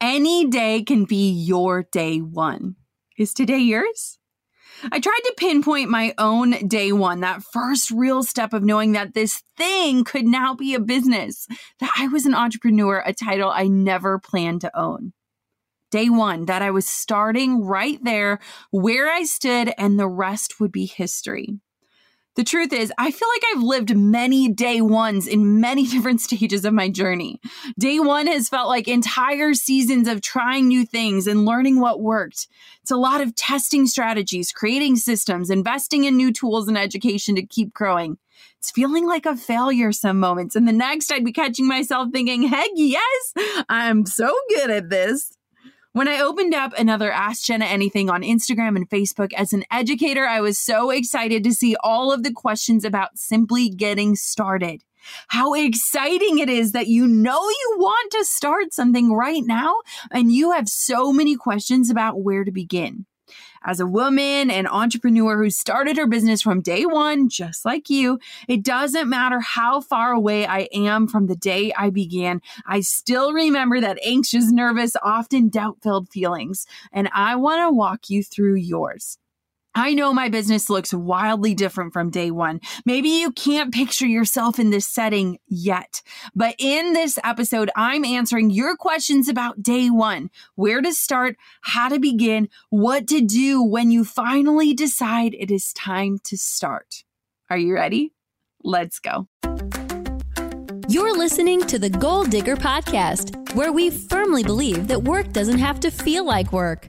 any day can be your day one. Is today yours? I tried to pinpoint my own day one, that first real step of knowing that this thing could now be a business, that I was an entrepreneur, a title I never planned to own. Day one, that I was starting right there where I stood, and the rest would be history. The truth is, I feel like I've lived many day ones in many different stages of my journey. Day one has felt like entire seasons of trying new things and learning what worked. It's a lot of testing strategies, creating systems, investing in new tools and education to keep growing. It's feeling like a failure some moments. And the next, I'd be catching myself thinking, heck yes, I'm so good at this. When I opened up another Ask Jenna Anything on Instagram and Facebook as an educator, I was so excited to see all of the questions about simply getting started. How exciting it is that you know you want to start something right now and you have so many questions about where to begin as a woman and entrepreneur who started her business from day one, just like you, it doesn't matter how far away I am from the day I began. I still remember that anxious, nervous, often doubt filled feelings. And I want to walk you through yours. I know my business looks wildly different from day one. Maybe you can't picture yourself in this setting yet, but in this episode, I'm answering your questions about day one, where to start, how to begin, what to do when you finally decide it is time to start. Are you ready? Let's go. You're listening to the Goal Digger Podcast, where we firmly believe that work doesn't have to feel like work.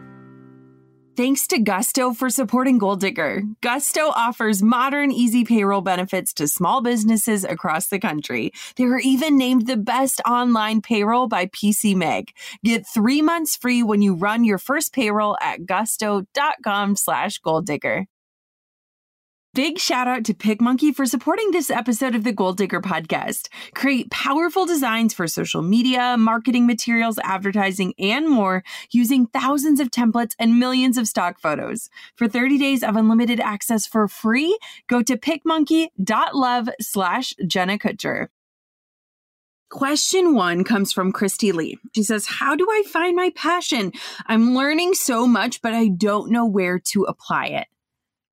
Thanks to Gusto for supporting Goal Digger. Gusto offers modern, easy payroll benefits to small businesses across the country. They were even named the best online payroll by PC Mag. Get three months free when you run your first payroll at gusto.com slash goal digger. Big shout out to PicMonkey for supporting this episode of the Goal Digger podcast. Create powerful designs for social media, marketing materials, advertising, and more using thousands of templates and millions of stock photos. For 30 days of unlimited access for free, go to picmonkey.love slash Jenna Kutcher. Question one comes from Christy Lee. She says, How do I find my passion? I'm learning so much, but I don't know where to apply it.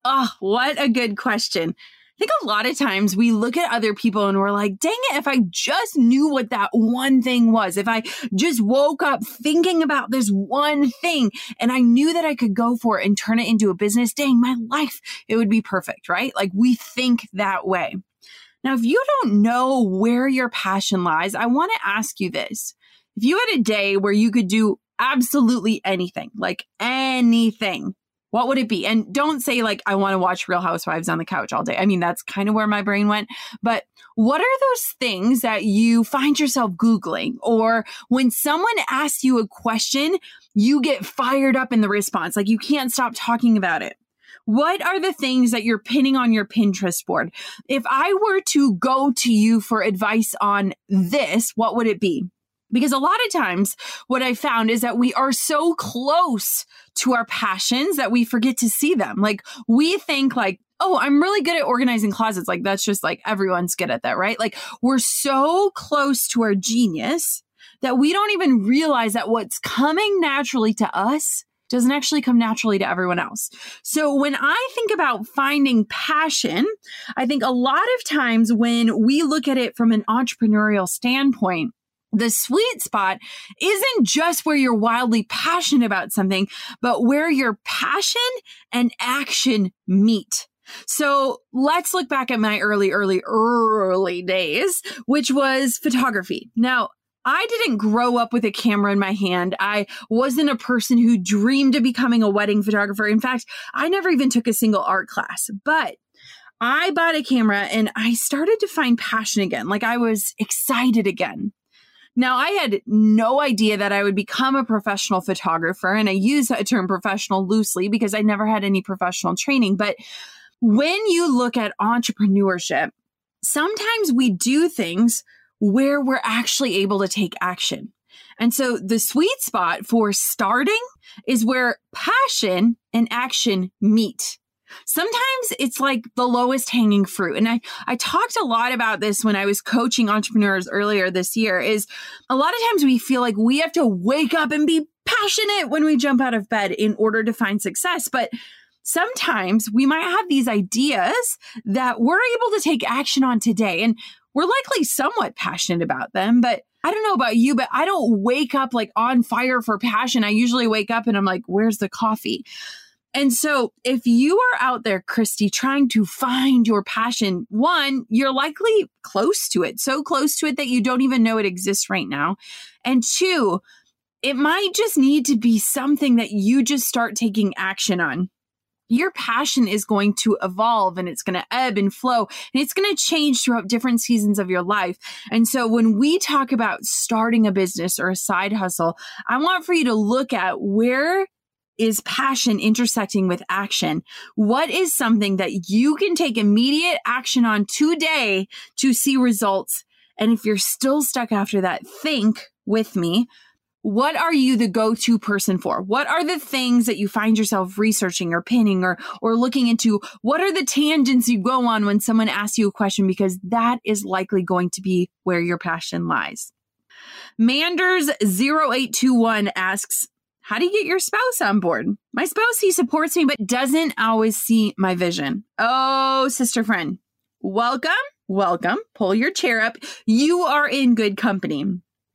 Oh, what a good question. I think a lot of times we look at other people and we're like, dang it, if I just knew what that one thing was, if I just woke up thinking about this one thing and I knew that I could go for it and turn it into a business, dang, my life, it would be perfect, right? Like we think that way. Now, if you don't know where your passion lies, I want to ask you this. If you had a day where you could do absolutely anything, like anything, what would it be? And don't say, like, I want to watch Real Housewives on the couch all day. I mean, that's kind of where my brain went. But what are those things that you find yourself Googling? Or when someone asks you a question, you get fired up in the response, like you can't stop talking about it. What are the things that you're pinning on your Pinterest board? If I were to go to you for advice on this, what would it be? Because a lot of times, what I found is that we are so close to our passions that we forget to see them. Like, we think, like, oh, I'm really good at organizing closets. Like, that's just like everyone's good at that, right? Like, we're so close to our genius that we don't even realize that what's coming naturally to us doesn't actually come naturally to everyone else. So when I think about finding passion, I think a lot of times when we look at it from an entrepreneurial standpoint, the sweet spot isn't just where you're wildly passionate about something, but where your passion and action meet. So let's look back at my early, early, early days, which was photography. Now, I didn't grow up with a camera in my hand. I wasn't a person who dreamed of becoming a wedding photographer. In fact, I never even took a single art class, but I bought a camera and I started to find passion again. Like I was excited again. Now, I had no idea that I would become a professional photographer, and I use that term professional loosely because I never had any professional training. But when you look at entrepreneurship, sometimes we do things where we're actually able to take action. And so the sweet spot for starting is where passion and action meet. Sometimes it's like the lowest hanging fruit. And I, I talked a lot about this when I was coaching entrepreneurs earlier this year is a lot of times we feel like we have to wake up and be passionate when we jump out of bed in order to find success. But sometimes we might have these ideas that we're able to take action on today. And we're likely somewhat passionate about them, but I don't know about you, but I don't wake up like on fire for passion. I usually wake up and I'm like, where's the coffee? And so, if you are out there, Christy, trying to find your passion, one, you're likely close to it, so close to it that you don't even know it exists right now. And two, it might just need to be something that you just start taking action on. Your passion is going to evolve and it's going to ebb and flow and it's going to change throughout different seasons of your life. And so when we talk about starting a business or a side hustle, I want for you to look at where is passion intersecting with action? What is something that you can take immediate action on today to see results? And if you're still stuck after that, think with me. What are you the go-to person for? What are the things that you find yourself researching or pinning or or looking into? What are the tangents you go on when someone asks you a question because that is likely going to be where your passion lies. Manders 0821 asks, how do you get your spouse on board? My spouse, he supports me, but doesn't always see my vision. Oh, sister friend, welcome, welcome. Pull your chair up. You are in good company.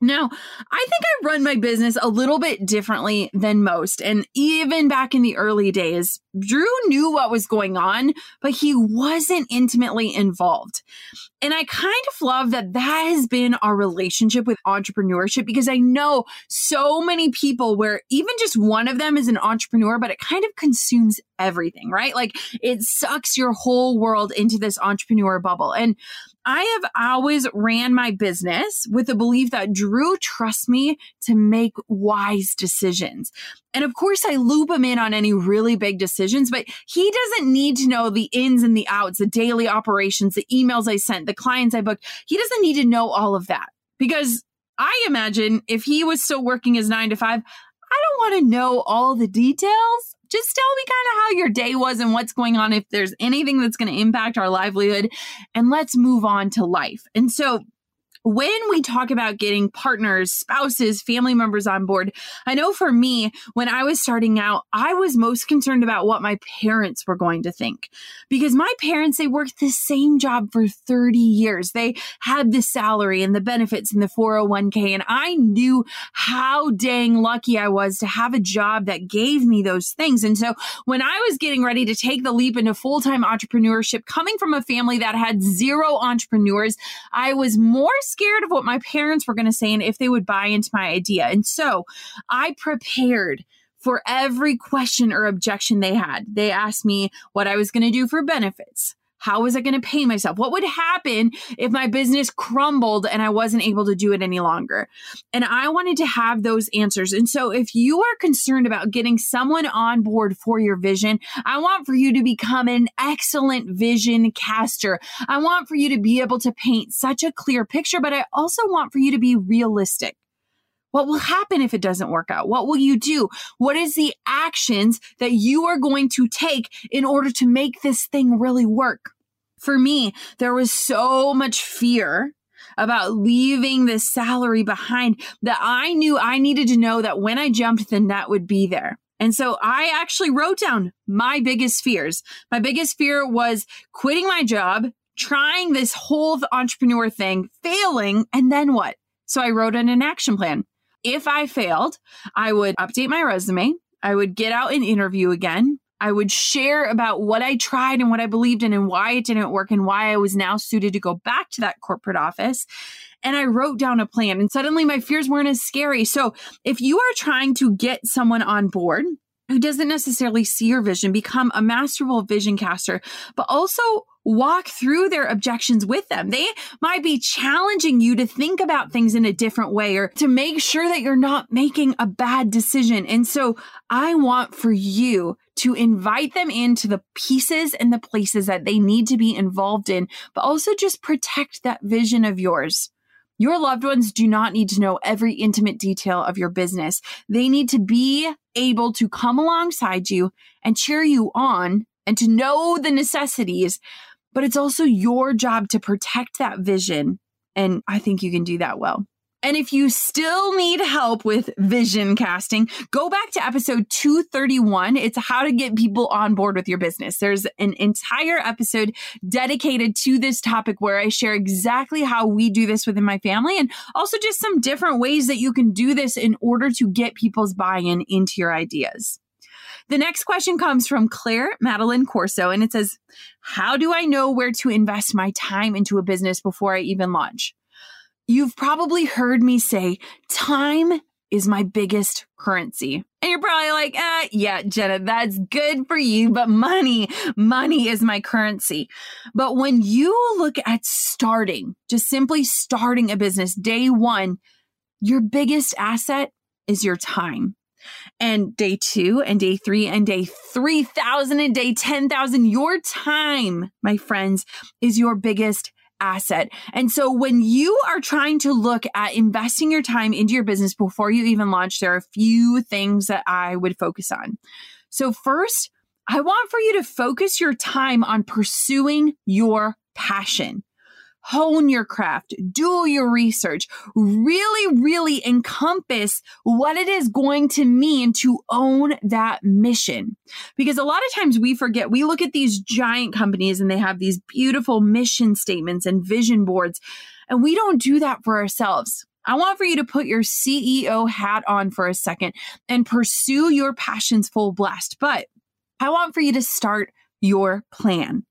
Now, I think I run my business a little bit differently than most. And even back in the early days, Drew knew what was going on, but he wasn't intimately involved. And I kind of love that that has been our relationship with entrepreneurship because I know so many people where even just one of them is an entrepreneur, but it kind of consumes everything, right? Like it sucks your whole world into this entrepreneur bubble. And I have always ran my business with the belief that Drew trusts me to make wise decisions. And of course, I loop him in on any really big decisions, but he doesn't need to know the ins and the outs, the daily operations, the emails I sent, the clients I booked. He doesn't need to know all of that because I imagine if he was still working his nine to five, I don't want to know all the details just tell me kind of how your day was and what's going on, if there's anything that's going to impact our livelihood, and let's move on to life. And so when we talk about getting partners, spouses, family members on board, I know for me, when I was starting out, I was most concerned about what my parents were going to think. Because my parents, they worked the same job for 30 years. They had the salary and the benefits and the 401k. And I knew how dang lucky I was to have a job that gave me those things. And so when I was getting ready to take the leap into full time entrepreneurship, coming from a family that had zero entrepreneurs, I was more scared of what my parents were going to say and if they would buy into my idea. And so I prepared for every question or objection they had. They asked me what I was going to do for benefits. How was I going to pay myself? What would happen if my business crumbled and I wasn't able to do it any longer? And I wanted to have those answers. And so if you are concerned about getting someone on board for your vision, I want for you to become an excellent vision caster. I want for you to be able to paint such a clear picture, but I also want for you to be realistic. What will happen if it doesn't work out? What will you do? What is the actions that you are going to take in order to make this thing really work? For me, there was so much fear about leaving this salary behind that I knew I needed to know that when I jumped, the net would be there. And so I actually wrote down my biggest fears. My biggest fear was quitting my job, trying this whole entrepreneur thing, failing, and then what? So I wrote in an action plan if I failed, I would update my resume. I would get out and interview again. I would share about what I tried and what I believed in and why it didn't work and why I was now suited to go back to that corporate office. And I wrote down a plan and suddenly my fears weren't as scary. So if you are trying to get someone on board, who doesn't necessarily see your vision become a masterful vision caster, but also walk through their objections with them. They might be challenging you to think about things in a different way or to make sure that you're not making a bad decision. And so I want for you to invite them into the pieces and the places that they need to be involved in, but also just protect that vision of yours. Your loved ones do not need to know every intimate detail of your business. They need to be able to come alongside you and cheer you on and to know the necessities but it's also your job to protect that vision. And I think you can do that well. And if you still need help with vision casting, go back to episode 231. It's how to get people on board with your business. There's an entire episode dedicated to this topic where I share exactly how we do this within my family and also just some different ways that you can do this in order to get people's buy in into your ideas. The next question comes from Claire Madeline Corso, and it says, How do I know where to invest my time into a business before I even launch? You've probably heard me say, Time is my biggest currency. And you're probably like, ah, yeah, Jenna, that's good for you, but money, money is my currency. But when you look at starting, just simply starting a business day one, your biggest asset is your time and day two and day three and day 3000 and day 10,000. Your time, my friends, is your biggest asset. And so when you are trying to look at investing your time into your business before you even launch, there are a few things that I would focus on. So first, I want for you to focus your time on pursuing your passion hone your craft, do your research, really, really encompass what it is going to mean to own that mission. Because a lot of times we forget, we look at these giant companies and they have these beautiful mission statements and vision boards, and we don't do that for ourselves. I want for you to put your CEO hat on for a second and pursue your passions full blast. But I want for you to start your plan.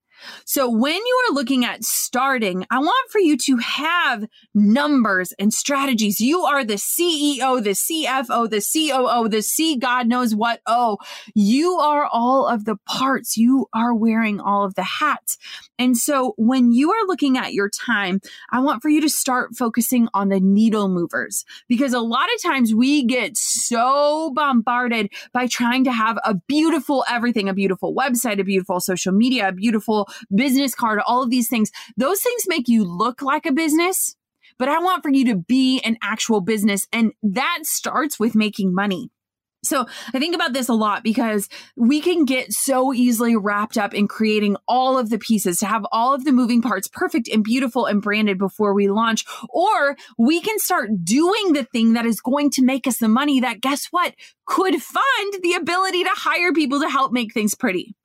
So when you are looking at starting, I want for you to have numbers and strategies. You are the CEO, the CFO, the COO, the C God knows what. Oh, you are all of the parts. You are wearing all of the hats. And so when you are looking at your time, I want for you to start focusing on the needle movers because a lot of times we get so bombarded by trying to have a beautiful everything, a beautiful website, a beautiful social media, a beautiful business card, all of these things. Those things make you look like a business, but I want for you to be an actual business. And that starts with making money. So I think about this a lot because we can get so easily wrapped up in creating all of the pieces to have all of the moving parts perfect and beautiful and branded before we launch. Or we can start doing the thing that is going to make us the money that guess what could fund the ability to hire people to help make things pretty.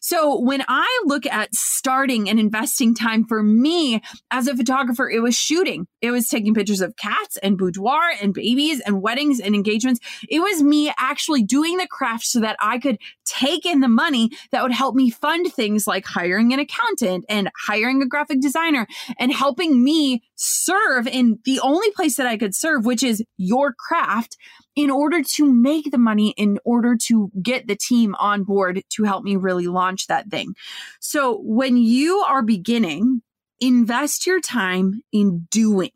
So when I look at starting and investing time for me as a photographer, it was shooting. It was taking pictures of cats and boudoir and babies and weddings and engagements. It was me actually doing the craft so that I could take in the money that would help me fund things like hiring an accountant and hiring a graphic designer and helping me serve in the only place that I could serve, which is your craft in order to make the money, in order to get the team on board to help me really launch that thing. So when you are beginning, invest your time in doing.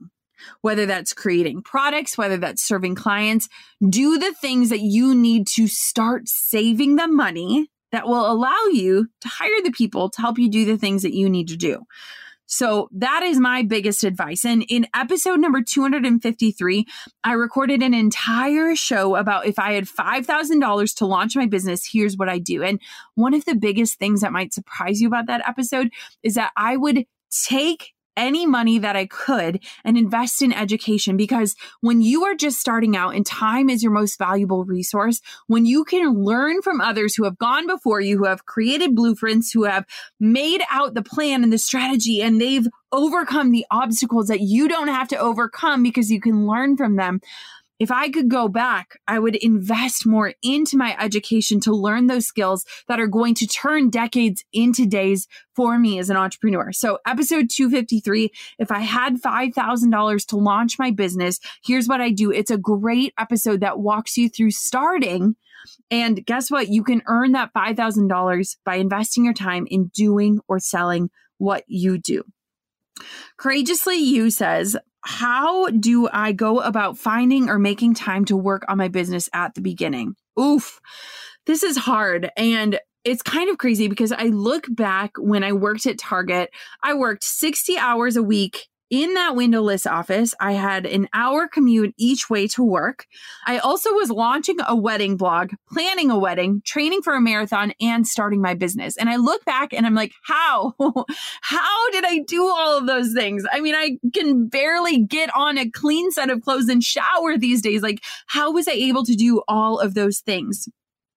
Whether that's creating products, whether that's serving clients, do the things that you need to start saving the money that will allow you to hire the people to help you do the things that you need to do. So that is my biggest advice. And in episode number 253, I recorded an entire show about if I had $5,000 to launch my business, here's what I do. And one of the biggest things that might surprise you about that episode is that I would take any money that I could and invest in education because when you are just starting out and time is your most valuable resource, when you can learn from others who have gone before you, who have created blueprints, who have made out the plan and the strategy, and they've overcome the obstacles that you don't have to overcome because you can learn from them if I could go back, I would invest more into my education to learn those skills that are going to turn decades into days for me as an entrepreneur. So, episode 253 if I had $5,000 to launch my business, here's what I do. It's a great episode that walks you through starting. And guess what? You can earn that $5,000 by investing your time in doing or selling what you do. Courageously You says, how do I go about finding or making time to work on my business at the beginning? Oof, this is hard. And it's kind of crazy because I look back when I worked at Target, I worked 60 hours a week in that windowless office, I had an hour commute each way to work. I also was launching a wedding blog, planning a wedding, training for a marathon, and starting my business. And I look back and I'm like, how? how did I do all of those things? I mean, I can barely get on a clean set of clothes and shower these days. Like, how was I able to do all of those things?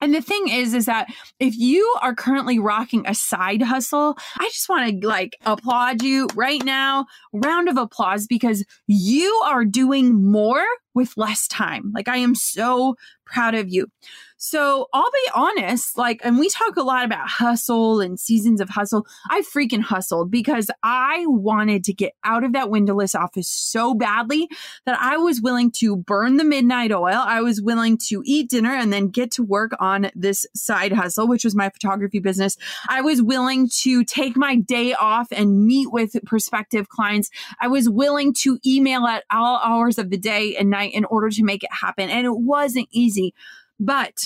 And the thing is, is that if you are currently rocking a side hustle, I just want to like applaud you right now. Round of applause because you are doing more with less time. Like I am so proud of you. So I'll be honest, like, and we talk a lot about hustle and seasons of hustle. I freaking hustled because I wanted to get out of that windowless office so badly that I was willing to burn the midnight oil. I was willing to eat dinner and then get to work on this side hustle, which was my photography business. I was willing to take my day off and meet with prospective clients. I was willing to email at all hours of the day and night in order to make it happen. And it wasn't easy. But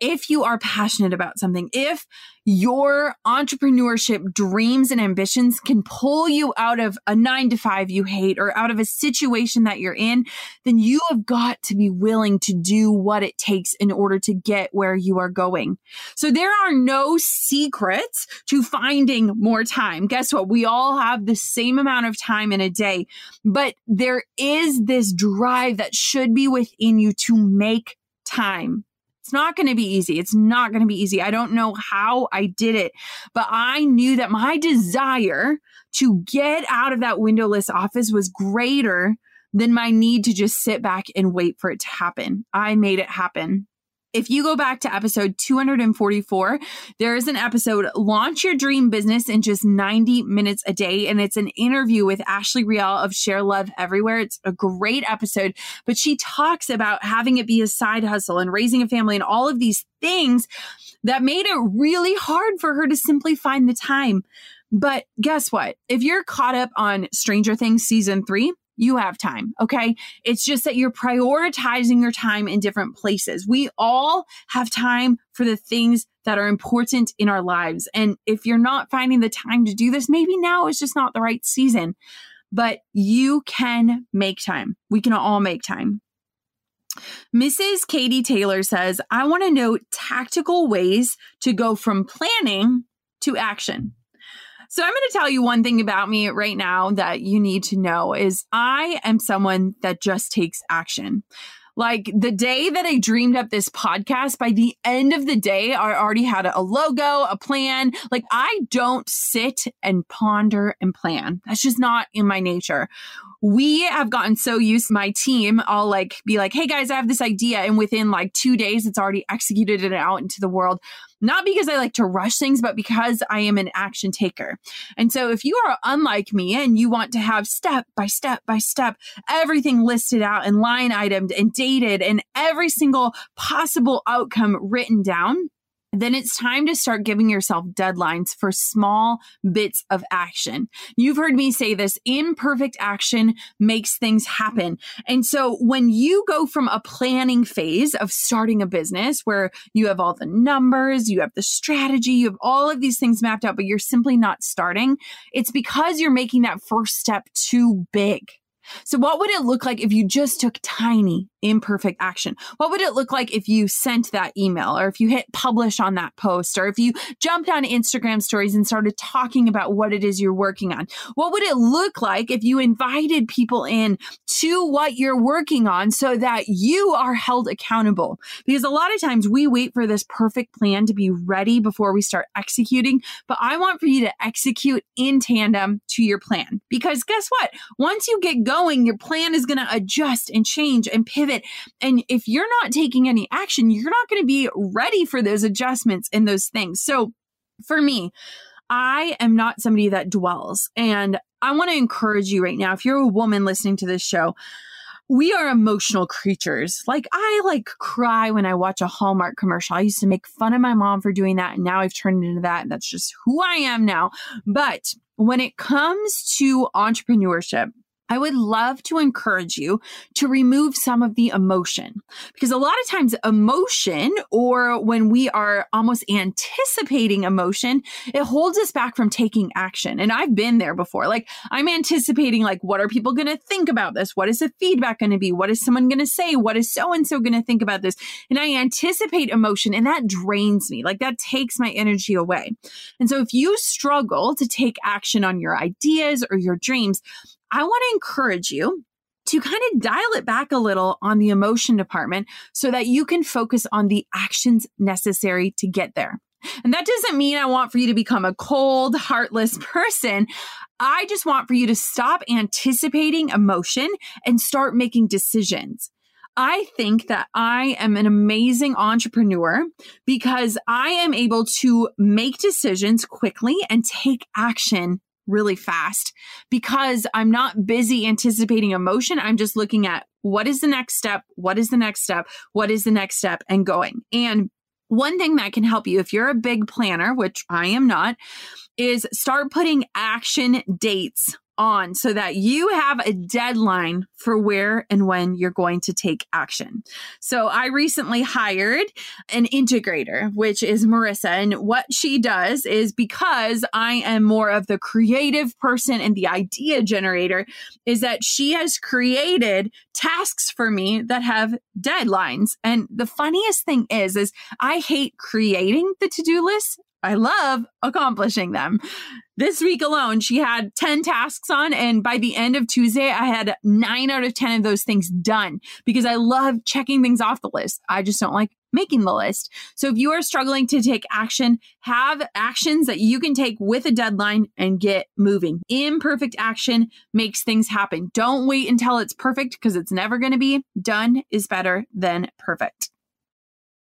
if you are passionate about something, if your entrepreneurship dreams and ambitions can pull you out of a nine to five you hate or out of a situation that you're in, then you have got to be willing to do what it takes in order to get where you are going. So there are no secrets to finding more time. Guess what? We all have the same amount of time in a day, but there is this drive that should be within you to make time it's not going to be easy. It's not going to be easy. I don't know how I did it, but I knew that my desire to get out of that windowless office was greater than my need to just sit back and wait for it to happen. I made it happen. If you go back to episode 244, there is an episode, Launch Your Dream Business in Just 90 Minutes a Day. And it's an interview with Ashley Riel of Share Love Everywhere. It's a great episode, but she talks about having it be a side hustle and raising a family and all of these things that made it really hard for her to simply find the time. But guess what? If you're caught up on Stranger Things season three, you have time. Okay. It's just that you're prioritizing your time in different places. We all have time for the things that are important in our lives. And if you're not finding the time to do this, maybe now is just not the right season, but you can make time. We can all make time. Mrs. Katie Taylor says, I want to know tactical ways to go from planning to action. So I'm going to tell you one thing about me right now that you need to know is I am someone that just takes action. Like the day that I dreamed up this podcast, by the end of the day, I already had a logo, a plan. Like I don't sit and ponder and plan. That's just not in my nature we have gotten so used my team i'll like be like hey guys i have this idea and within like two days it's already executed and out into the world. Not because i like to rush things but because i am an action taker. And so if you are unlike me and you want to have step by step by step everything listed out and line itemed and dated and every single possible outcome written down then it's time to start giving yourself deadlines for small bits of action. You've heard me say this imperfect action makes things happen. And so when you go from a planning phase of starting a business where you have all the numbers, you have the strategy, you have all of these things mapped out, but you're simply not starting, it's because you're making that first step too big. So, what would it look like if you just took tiny, imperfect action? What would it look like if you sent that email or if you hit publish on that post or if you jumped on Instagram stories and started talking about what it is you're working on? What would it look like if you invited people in to what you're working on so that you are held accountable? Because a lot of times we wait for this perfect plan to be ready before we start executing, but I want for you to execute in tandem to your plan. Because guess what? Once you get going, your plan is going to adjust and change and pivot. And if you're not taking any action, you're not going to be ready for those adjustments and those things. So for me, I am not somebody that dwells. And I want to encourage you right now, if you're a woman listening to this show, we are emotional creatures. Like I like cry when I watch a Hallmark commercial. I used to make fun of my mom for doing that and now I've turned into that and that's just who I am now. But when it comes to entrepreneurship, I would love to encourage you to remove some of the emotion because a lot of times emotion or when we are almost anticipating emotion, it holds us back from taking action. And I've been there before. Like I'm anticipating like what are people going to think about this? What is the feedback going to be? What is someone going to say? What is so and so going to think about this? And I anticipate emotion and that drains me. Like that takes my energy away. And so if you struggle to take action on your ideas or your dreams, I want to encourage you to kind of dial it back a little on the emotion department so that you can focus on the actions necessary to get there. And that doesn't mean I want for you to become a cold, heartless person. I just want for you to stop anticipating emotion and start making decisions. I think that I am an amazing entrepreneur because I am able to make decisions quickly and take action really fast because I'm not busy anticipating emotion. I'm just looking at what is the next step? What is the next step? What is the next step? And going. And one thing that can help you if you're a big planner, which I am not, is start putting action dates on so that you have a deadline for where and when you're going to take action. So I recently hired an integrator, which is Marissa. And what she does is because I am more of the creative person and the idea generator, is that she has created tasks for me that have deadlines. And the funniest thing is, is I hate creating the to-do list. I love accomplishing them. This week alone, she had 10 tasks on, and by the end of Tuesday, I had nine out of 10 of those things done because I love checking things off the list. I just don't like making the list. So if you are struggling to take action, have actions that you can take with a deadline and get moving. Imperfect action makes things happen. Don't wait until it's perfect because it's never going to be. Done is better than perfect.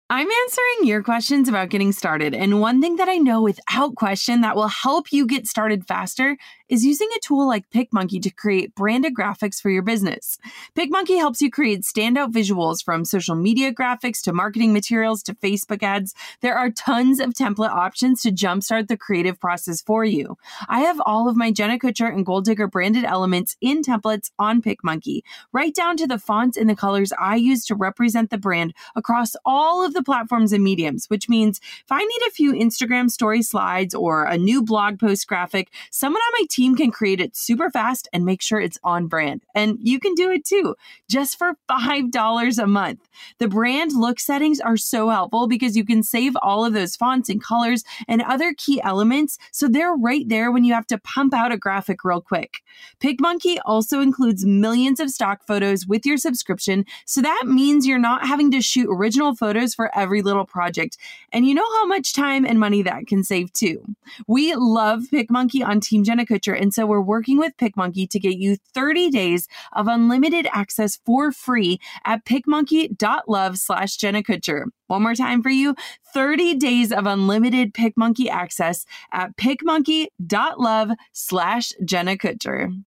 I'm answering your questions about getting started. And one thing that I know without question that will help you get started faster is using a tool like PicMonkey to create branded graphics for your business. PicMonkey helps you create standout visuals from social media graphics to marketing materials to Facebook ads. There are tons of template options to jumpstart the creative process for you. I have all of my Jenna Kutcher and Goal Digger branded elements in templates on PicMonkey, right down to the fonts and the colors I use to represent the brand across all of the platforms and mediums, which means if I need a few Instagram story slides or a new blog post graphic, someone on my team can create it super fast and make sure it's on brand. And you can do it too, just for $5 a month. The brand look settings are so helpful because you can save all of those fonts and colors and other key elements so they're right there when you have to pump out a graphic real quick. PicMonkey also includes millions of stock photos with your subscription, so that means you're not having to shoot original photos for every little project. And you know how much time and money that can save too. We love PicMonkey on Team Jenna And so we're working with PicMonkey to get you 30 days of unlimited access for free at picmonkey.love slash Jenna Kutcher. One more time for you 30 days of unlimited PicMonkey access at picmonkey.love slash Jenna Kutcher.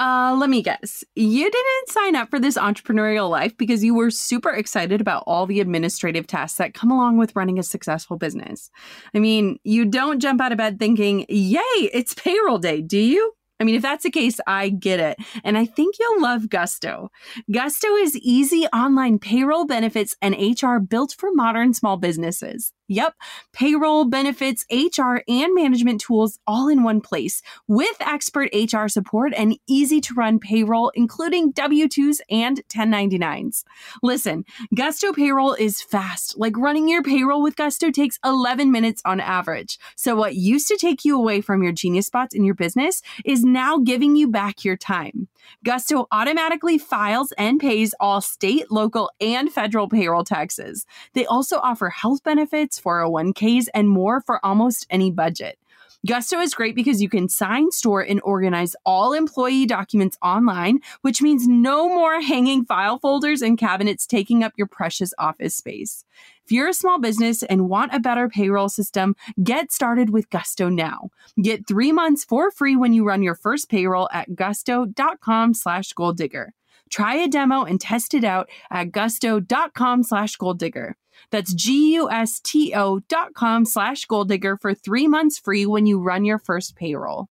Uh, let me guess. You didn't sign up for this entrepreneurial life because you were super excited about all the administrative tasks that come along with running a successful business. I mean, you don't jump out of bed thinking, yay, it's payroll day, do you? I mean, if that's the case, I get it. And I think you'll love Gusto. Gusto is easy online payroll benefits and HR built for modern small businesses. Yep, payroll, benefits, HR, and management tools all in one place with expert HR support and easy to run payroll, including W 2s and 1099s. Listen, Gusto payroll is fast. Like running your payroll with Gusto takes 11 minutes on average. So, what used to take you away from your genius spots in your business is now giving you back your time. Gusto automatically files and pays all state, local, and federal payroll taxes. They also offer health benefits, 401ks, and more for almost any budget. Gusto is great because you can sign, store, and organize all employee documents online, which means no more hanging file folders and cabinets taking up your precious office space. If you're a small business and want a better payroll system, get started with Gusto now. Get three months for free when you run your first payroll at gusto.com slash goal digger. Try a demo and test it out at gusto.com slash goal digger. That's G-U-S-T-O dot com slash goal digger for three months free when you run your first payroll.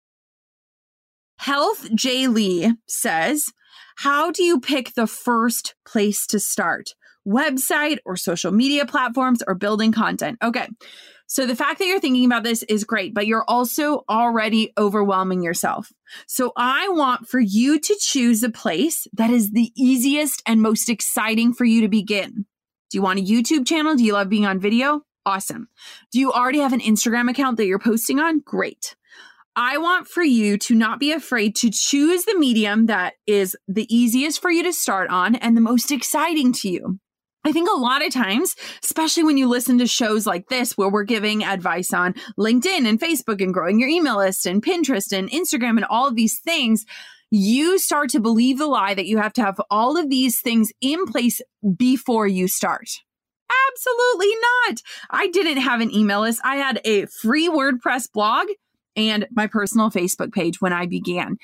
Health J. Lee says, how do you pick the first place to start? Website or social media platforms or building content? Okay. So the fact that you're thinking about this is great, but you're also already overwhelming yourself. So I want for you to choose a place that is the easiest and most exciting for you to begin. Do you want a YouTube channel? Do you love being on video? Awesome. Do you already have an Instagram account that you're posting on? Great. I want for you to not be afraid to choose the medium that is the easiest for you to start on and the most exciting to you. I think a lot of times, especially when you listen to shows like this, where we're giving advice on LinkedIn and Facebook and growing your email list and Pinterest and Instagram and all of these things, you start to believe the lie that you have to have all of these things in place before you start. Absolutely not. I didn't have an email list. I had a free WordPress blog and my personal Facebook page when I began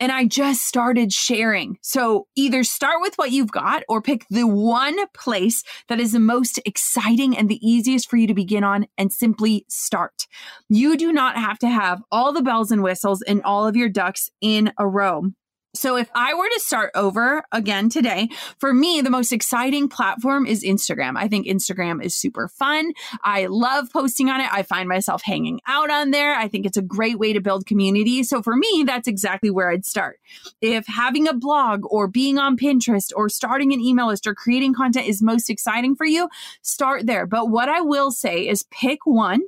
and I just started sharing. So either start with what you've got or pick the one place that is the most exciting and the easiest for you to begin on and simply start. You do not have to have all the bells and whistles and all of your ducks in a row. So if I were to start over again today, for me, the most exciting platform is Instagram. I think Instagram is super fun. I love posting on it. I find myself hanging out on there. I think it's a great way to build community. So for me, that's exactly where I'd start. If having a blog or being on Pinterest or starting an email list or creating content is most exciting for you, start there. But what I will say is pick one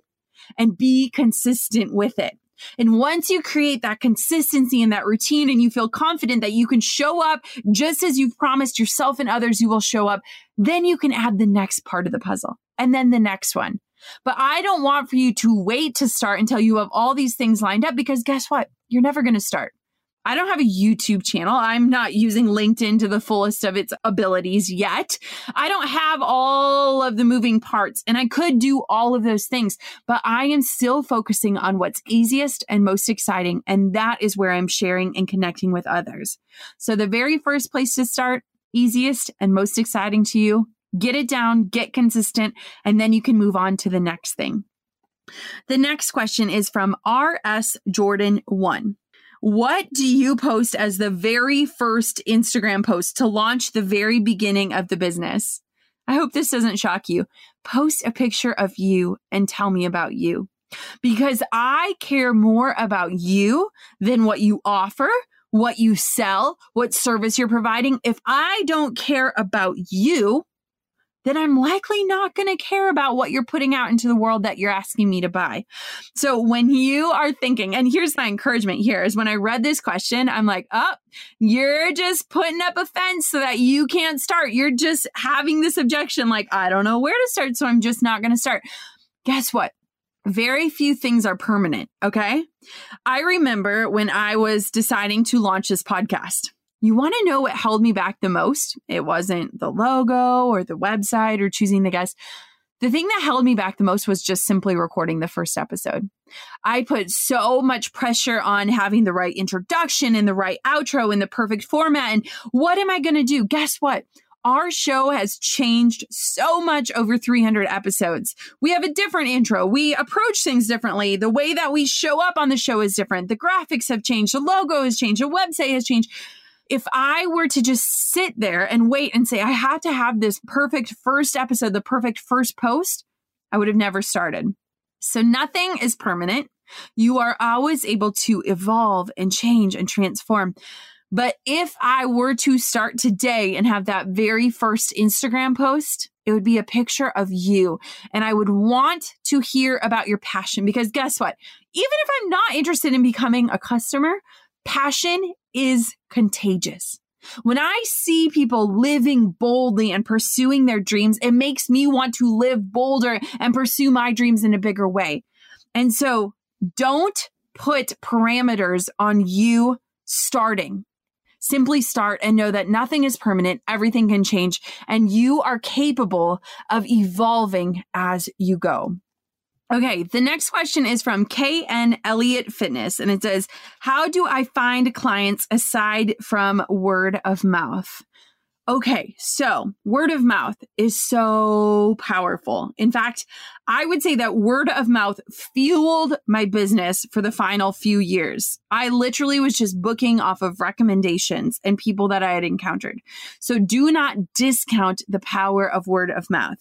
and be consistent with it. And once you create that consistency and that routine and you feel confident that you can show up just as you've promised yourself and others you will show up, then you can add the next part of the puzzle and then the next one. But I don't want for you to wait to start until you have all these things lined up because guess what? You're never going to start. I don't have a YouTube channel. I'm not using LinkedIn to the fullest of its abilities yet. I don't have all of the moving parts and I could do all of those things, but I am still focusing on what's easiest and most exciting. And that is where I'm sharing and connecting with others. So the very first place to start, easiest and most exciting to you, get it down, get consistent, and then you can move on to the next thing. The next question is from RS Jordan 1. What do you post as the very first Instagram post to launch the very beginning of the business? I hope this doesn't shock you. Post a picture of you and tell me about you. because I care more about you than what you offer, what you sell, what service you're providing. If I don't care about you, then I'm likely not going to care about what you're putting out into the world that you're asking me to buy. So when you are thinking, and here's my encouragement here is when I read this question, I'm like, oh, you're just putting up a fence so that you can't start. You're just having this objection, like, I don't know where to start, so I'm just not going to start. Guess what? Very few things are permanent. Okay. I remember when I was deciding to launch this podcast. You want to know what held me back the most? It wasn't the logo or the website or choosing the guest. The thing that held me back the most was just simply recording the first episode. I put so much pressure on having the right introduction and the right outro and the perfect format. And what am I going to do? Guess what? Our show has changed so much over 300 episodes. We have a different intro. We approach things differently. The way that we show up on the show is different. The graphics have changed. The logo has changed. The website has changed if I were to just sit there and wait and say, I had to have this perfect first episode, the perfect first post, I would have never started. So nothing is permanent. You are always able to evolve and change and transform. But if I were to start today and have that very first Instagram post, it would be a picture of you. And I would want to hear about your passion because guess what? Even if I'm not interested in becoming a customer, passion is contagious. When I see people living boldly and pursuing their dreams, it makes me want to live bolder and pursue my dreams in a bigger way. And so don't put parameters on you starting. Simply start and know that nothing is permanent, everything can change, and you are capable of evolving as you go. Okay, the next question is from KN Elliott Fitness, and it says, How do I find clients aside from word of mouth? Okay, so word of mouth is so powerful. In fact, I would say that word of mouth fueled my business for the final few years. I literally was just booking off of recommendations and people that I had encountered. So do not discount the power of word of mouth.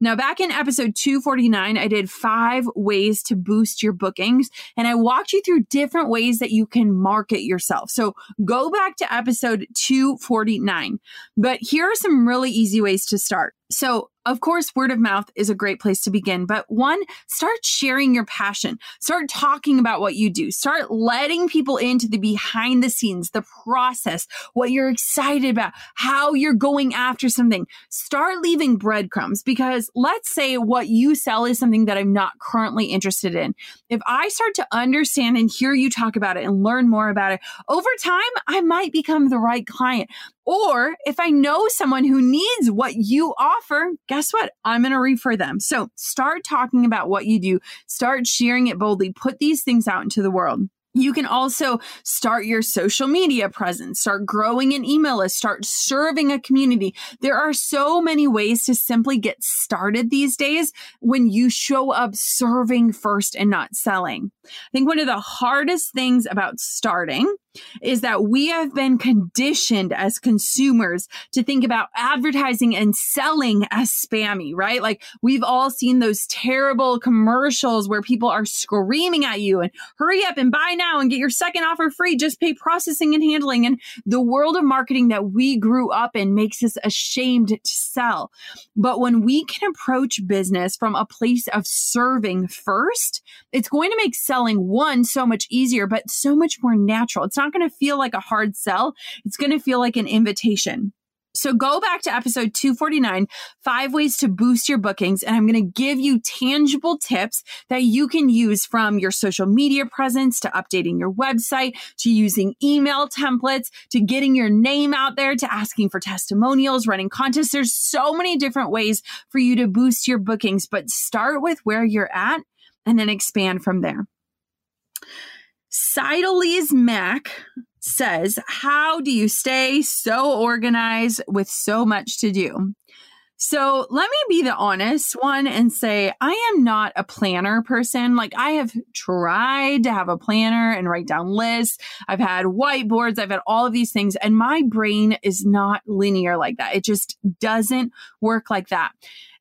Now, back in episode 249, I did five ways to boost your bookings, and I walked you through different ways that you can market yourself. So go back to episode 249. But here are some really easy ways to start. So, of course, word of mouth is a great place to begin, but one, start sharing your passion. Start talking about what you do. Start letting people into the behind the scenes, the process, what you're excited about, how you're going after something. Start leaving breadcrumbs because let's say what you sell is something that I'm not currently interested in. If I start to understand and hear you talk about it and learn more about it, over time, I might become the right client. Or if I know someone who needs what you offer, guess what? I'm going to refer them. So start talking about what you do, start sharing it boldly, put these things out into the world. You can also start your social media presence, start growing an email list, start serving a community. There are so many ways to simply get started these days when you show up serving first and not selling. I think one of the hardest things about starting is that we have been conditioned as consumers to think about advertising and selling as spammy, right? Like we've all seen those terrible commercials where people are screaming at you and hurry up and buy now and get your second offer free. Just pay processing and handling. And the world of marketing that we grew up in makes us ashamed to sell. But when we can approach business from a place of serving first, it's going to make selling one so much easier, but so much more natural. It's not going to feel like a hard sell. It's going to feel like an invitation. So go back to episode 249, five ways to boost your bookings. And I'm going to give you tangible tips that you can use from your social media presence to updating your website to using email templates to getting your name out there to asking for testimonials, running contests. There's so many different ways for you to boost your bookings, but start with where you're at and then expand from there. Sidalese Mac says, How do you stay so organized with so much to do? So let me be the honest one and say, I am not a planner person. Like, I have tried to have a planner and write down lists. I've had whiteboards. I've had all of these things, and my brain is not linear like that. It just doesn't work like that.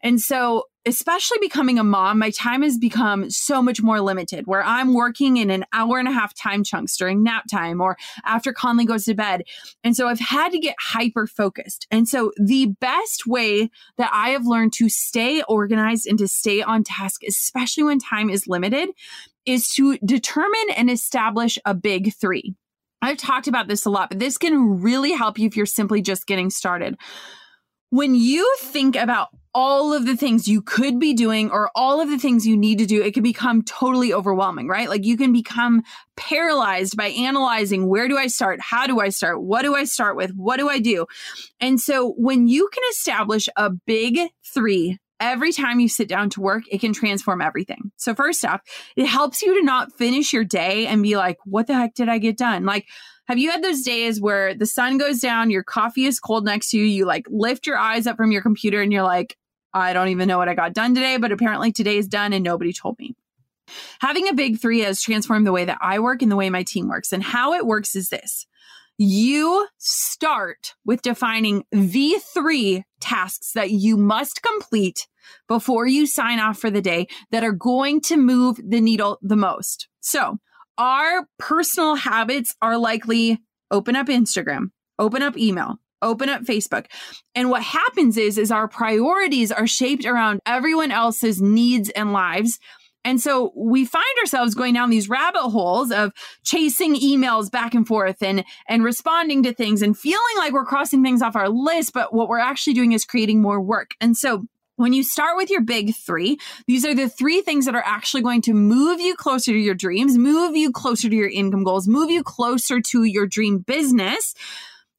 And so especially becoming a mom, my time has become so much more limited where I'm working in an hour and a half time chunks during nap time or after Collins goes to bed. And so I've had to get hyper focused. And so the best way that I have learned to stay organized and to stay on task, especially when time is limited, is to determine and establish a big three. I've talked about this a lot, but this can really help you if you're simply just getting started. When you think about all of the things you could be doing or all of the things you need to do, it can become totally overwhelming, right? Like you can become paralyzed by analyzing where do I start? How do I start? What do I start with? What do I do? And so when you can establish a big three every time you sit down to work, it can transform everything. So, first off, it helps you to not finish your day and be like, what the heck did I get done? Like, have you had those days where the sun goes down, your coffee is cold next to you, you like lift your eyes up from your computer and you're like, I don't even know what I got done today, but apparently today is done and nobody told me. Having a big three has transformed the way that I work and the way my team works. And how it works is this you start with defining the three tasks that you must complete before you sign off for the day that are going to move the needle the most. So, our personal habits are likely open up Instagram, open up email, open up Facebook. And what happens is is our priorities are shaped around everyone else's needs and lives. And so we find ourselves going down these rabbit holes of chasing emails back and forth and and responding to things and feeling like we're crossing things off our list, but what we're actually doing is creating more work. And so when you start with your big three, these are the three things that are actually going to move you closer to your dreams, move you closer to your income goals, move you closer to your dream business.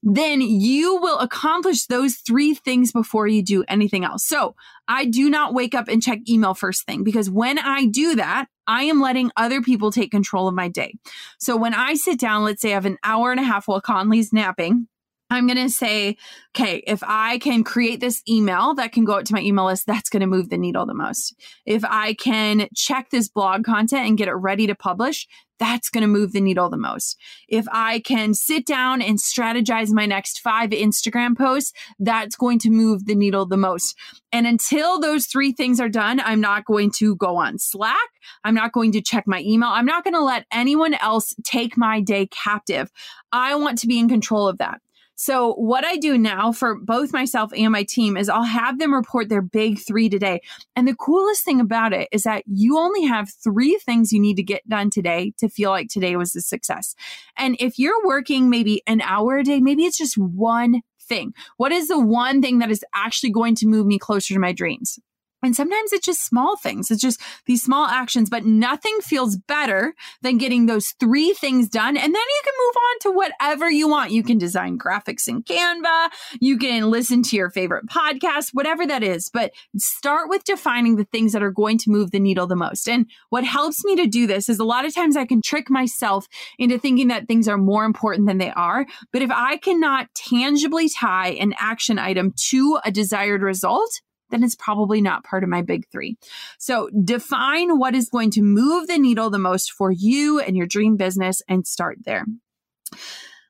Then you will accomplish those three things before you do anything else. So I do not wake up and check email first thing because when I do that, I am letting other people take control of my day. So when I sit down, let's say I have an hour and a half while Collins's napping, I'm going to say, okay, if I can create this email that can go out to my email list, that's going to move the needle the most. If I can check this blog content and get it ready to publish, that's going to move the needle the most. If I can sit down and strategize my next five Instagram posts, that's going to move the needle the most. And until those three things are done, I'm not going to go on Slack. I'm not going to check my email. I'm not going to let anyone else take my day captive. I want to be in control of that. So, what I do now for both myself and my team is I'll have them report their big three today. And the coolest thing about it is that you only have three things you need to get done today to feel like today was a success. And if you're working maybe an hour a day, maybe it's just one thing. What is the one thing that is actually going to move me closer to my dreams? And sometimes it's just small things. It's just these small actions, but nothing feels better than getting those three things done. And then you can move on to whatever you want. You can design graphics in Canva. You can listen to your favorite podcast, whatever that is. But start with defining the things that are going to move the needle the most. And what helps me to do this is a lot of times I can trick myself into thinking that things are more important than they are. But if I cannot tangibly tie an action item to a desired result, then it's probably not part of my big three. So define what is going to move the needle the most for you and your dream business and start there.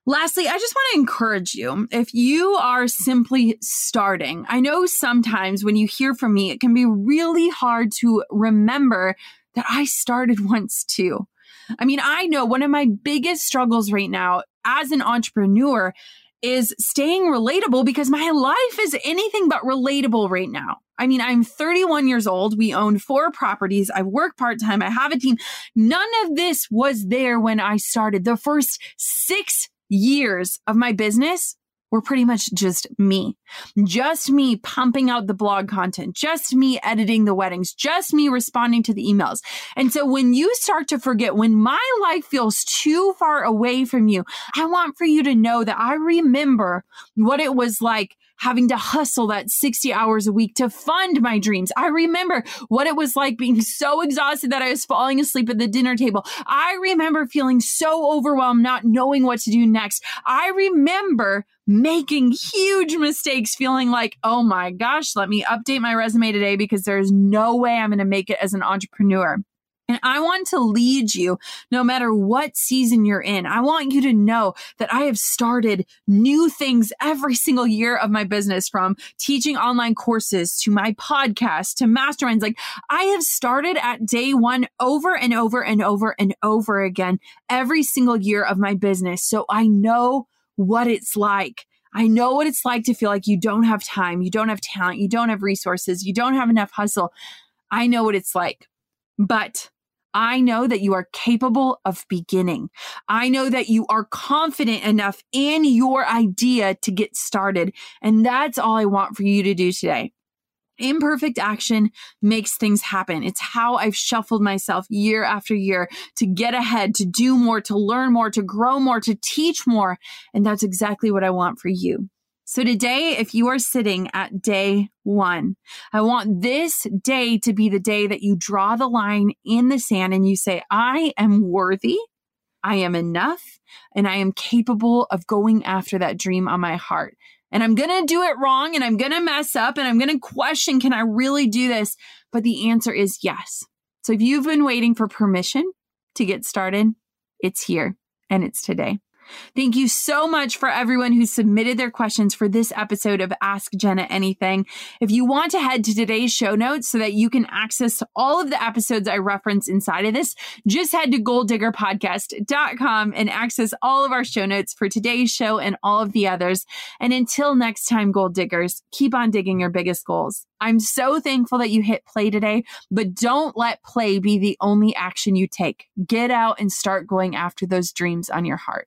Lastly, I just want to encourage you if you are simply starting. I know sometimes when you hear from me, it can be really hard to remember that I started once too. I mean, I know one of my biggest struggles right now as an entrepreneur is staying relatable because my life is anything but relatable right now. I mean, I'm 31 years old. We own four properties. I work part time. I have a team. None of this was there when I started. The first six years of my business were pretty much just me. Just me pumping out the blog content, just me editing the weddings, just me responding to the emails. And so when you start to forget, when my life feels too far away from you, I want for you to know that I remember what it was like having to hustle that 60 hours a week to fund my dreams. I remember what it was like being so exhausted that I was falling asleep at the dinner table. I remember feeling so overwhelmed, not knowing what to do next. I remember making huge mistakes, feeling like, oh my gosh, let me update my resume today because there's no way I'm going to make it as an entrepreneur. And I want to lead you no matter what season you're in. I want you to know that I have started new things every single year of my business from teaching online courses to my podcast to masterminds. Like I have started at day one over and over and over and over again every single year of my business. So I know what it's like. I know what it's like to feel like you don't have time, you don't have talent, you don't have resources, you don't have enough hustle. I know what it's like. But I know that you are capable of beginning. I know that you are confident enough in your idea to get started. And that's all I want for you to do today. Imperfect action makes things happen. It's how I've shuffled myself year after year to get ahead, to do more, to learn more, to grow more, to teach more. And that's exactly what I want for you. So today, if you are sitting at day one, I want this day to be the day that you draw the line in the sand and you say, I am worthy. I am enough and I am capable of going after that dream on my heart. And I'm going to do it wrong and I'm going to mess up and I'm going to question, can I really do this? But the answer is yes. So if you've been waiting for permission to get started, it's here and it's today. Thank you so much for everyone who submitted their questions for this episode of Ask Jenna Anything. If you want to head to today's show notes so that you can access all of the episodes I reference inside of this, just head to goaldiggerpodcast.com and access all of our show notes for today's show and all of the others. And until next time, goal diggers, keep on digging your biggest goals. I'm so thankful that you hit play today, but don't let play be the only action you take. Get out and start going after those dreams on your heart.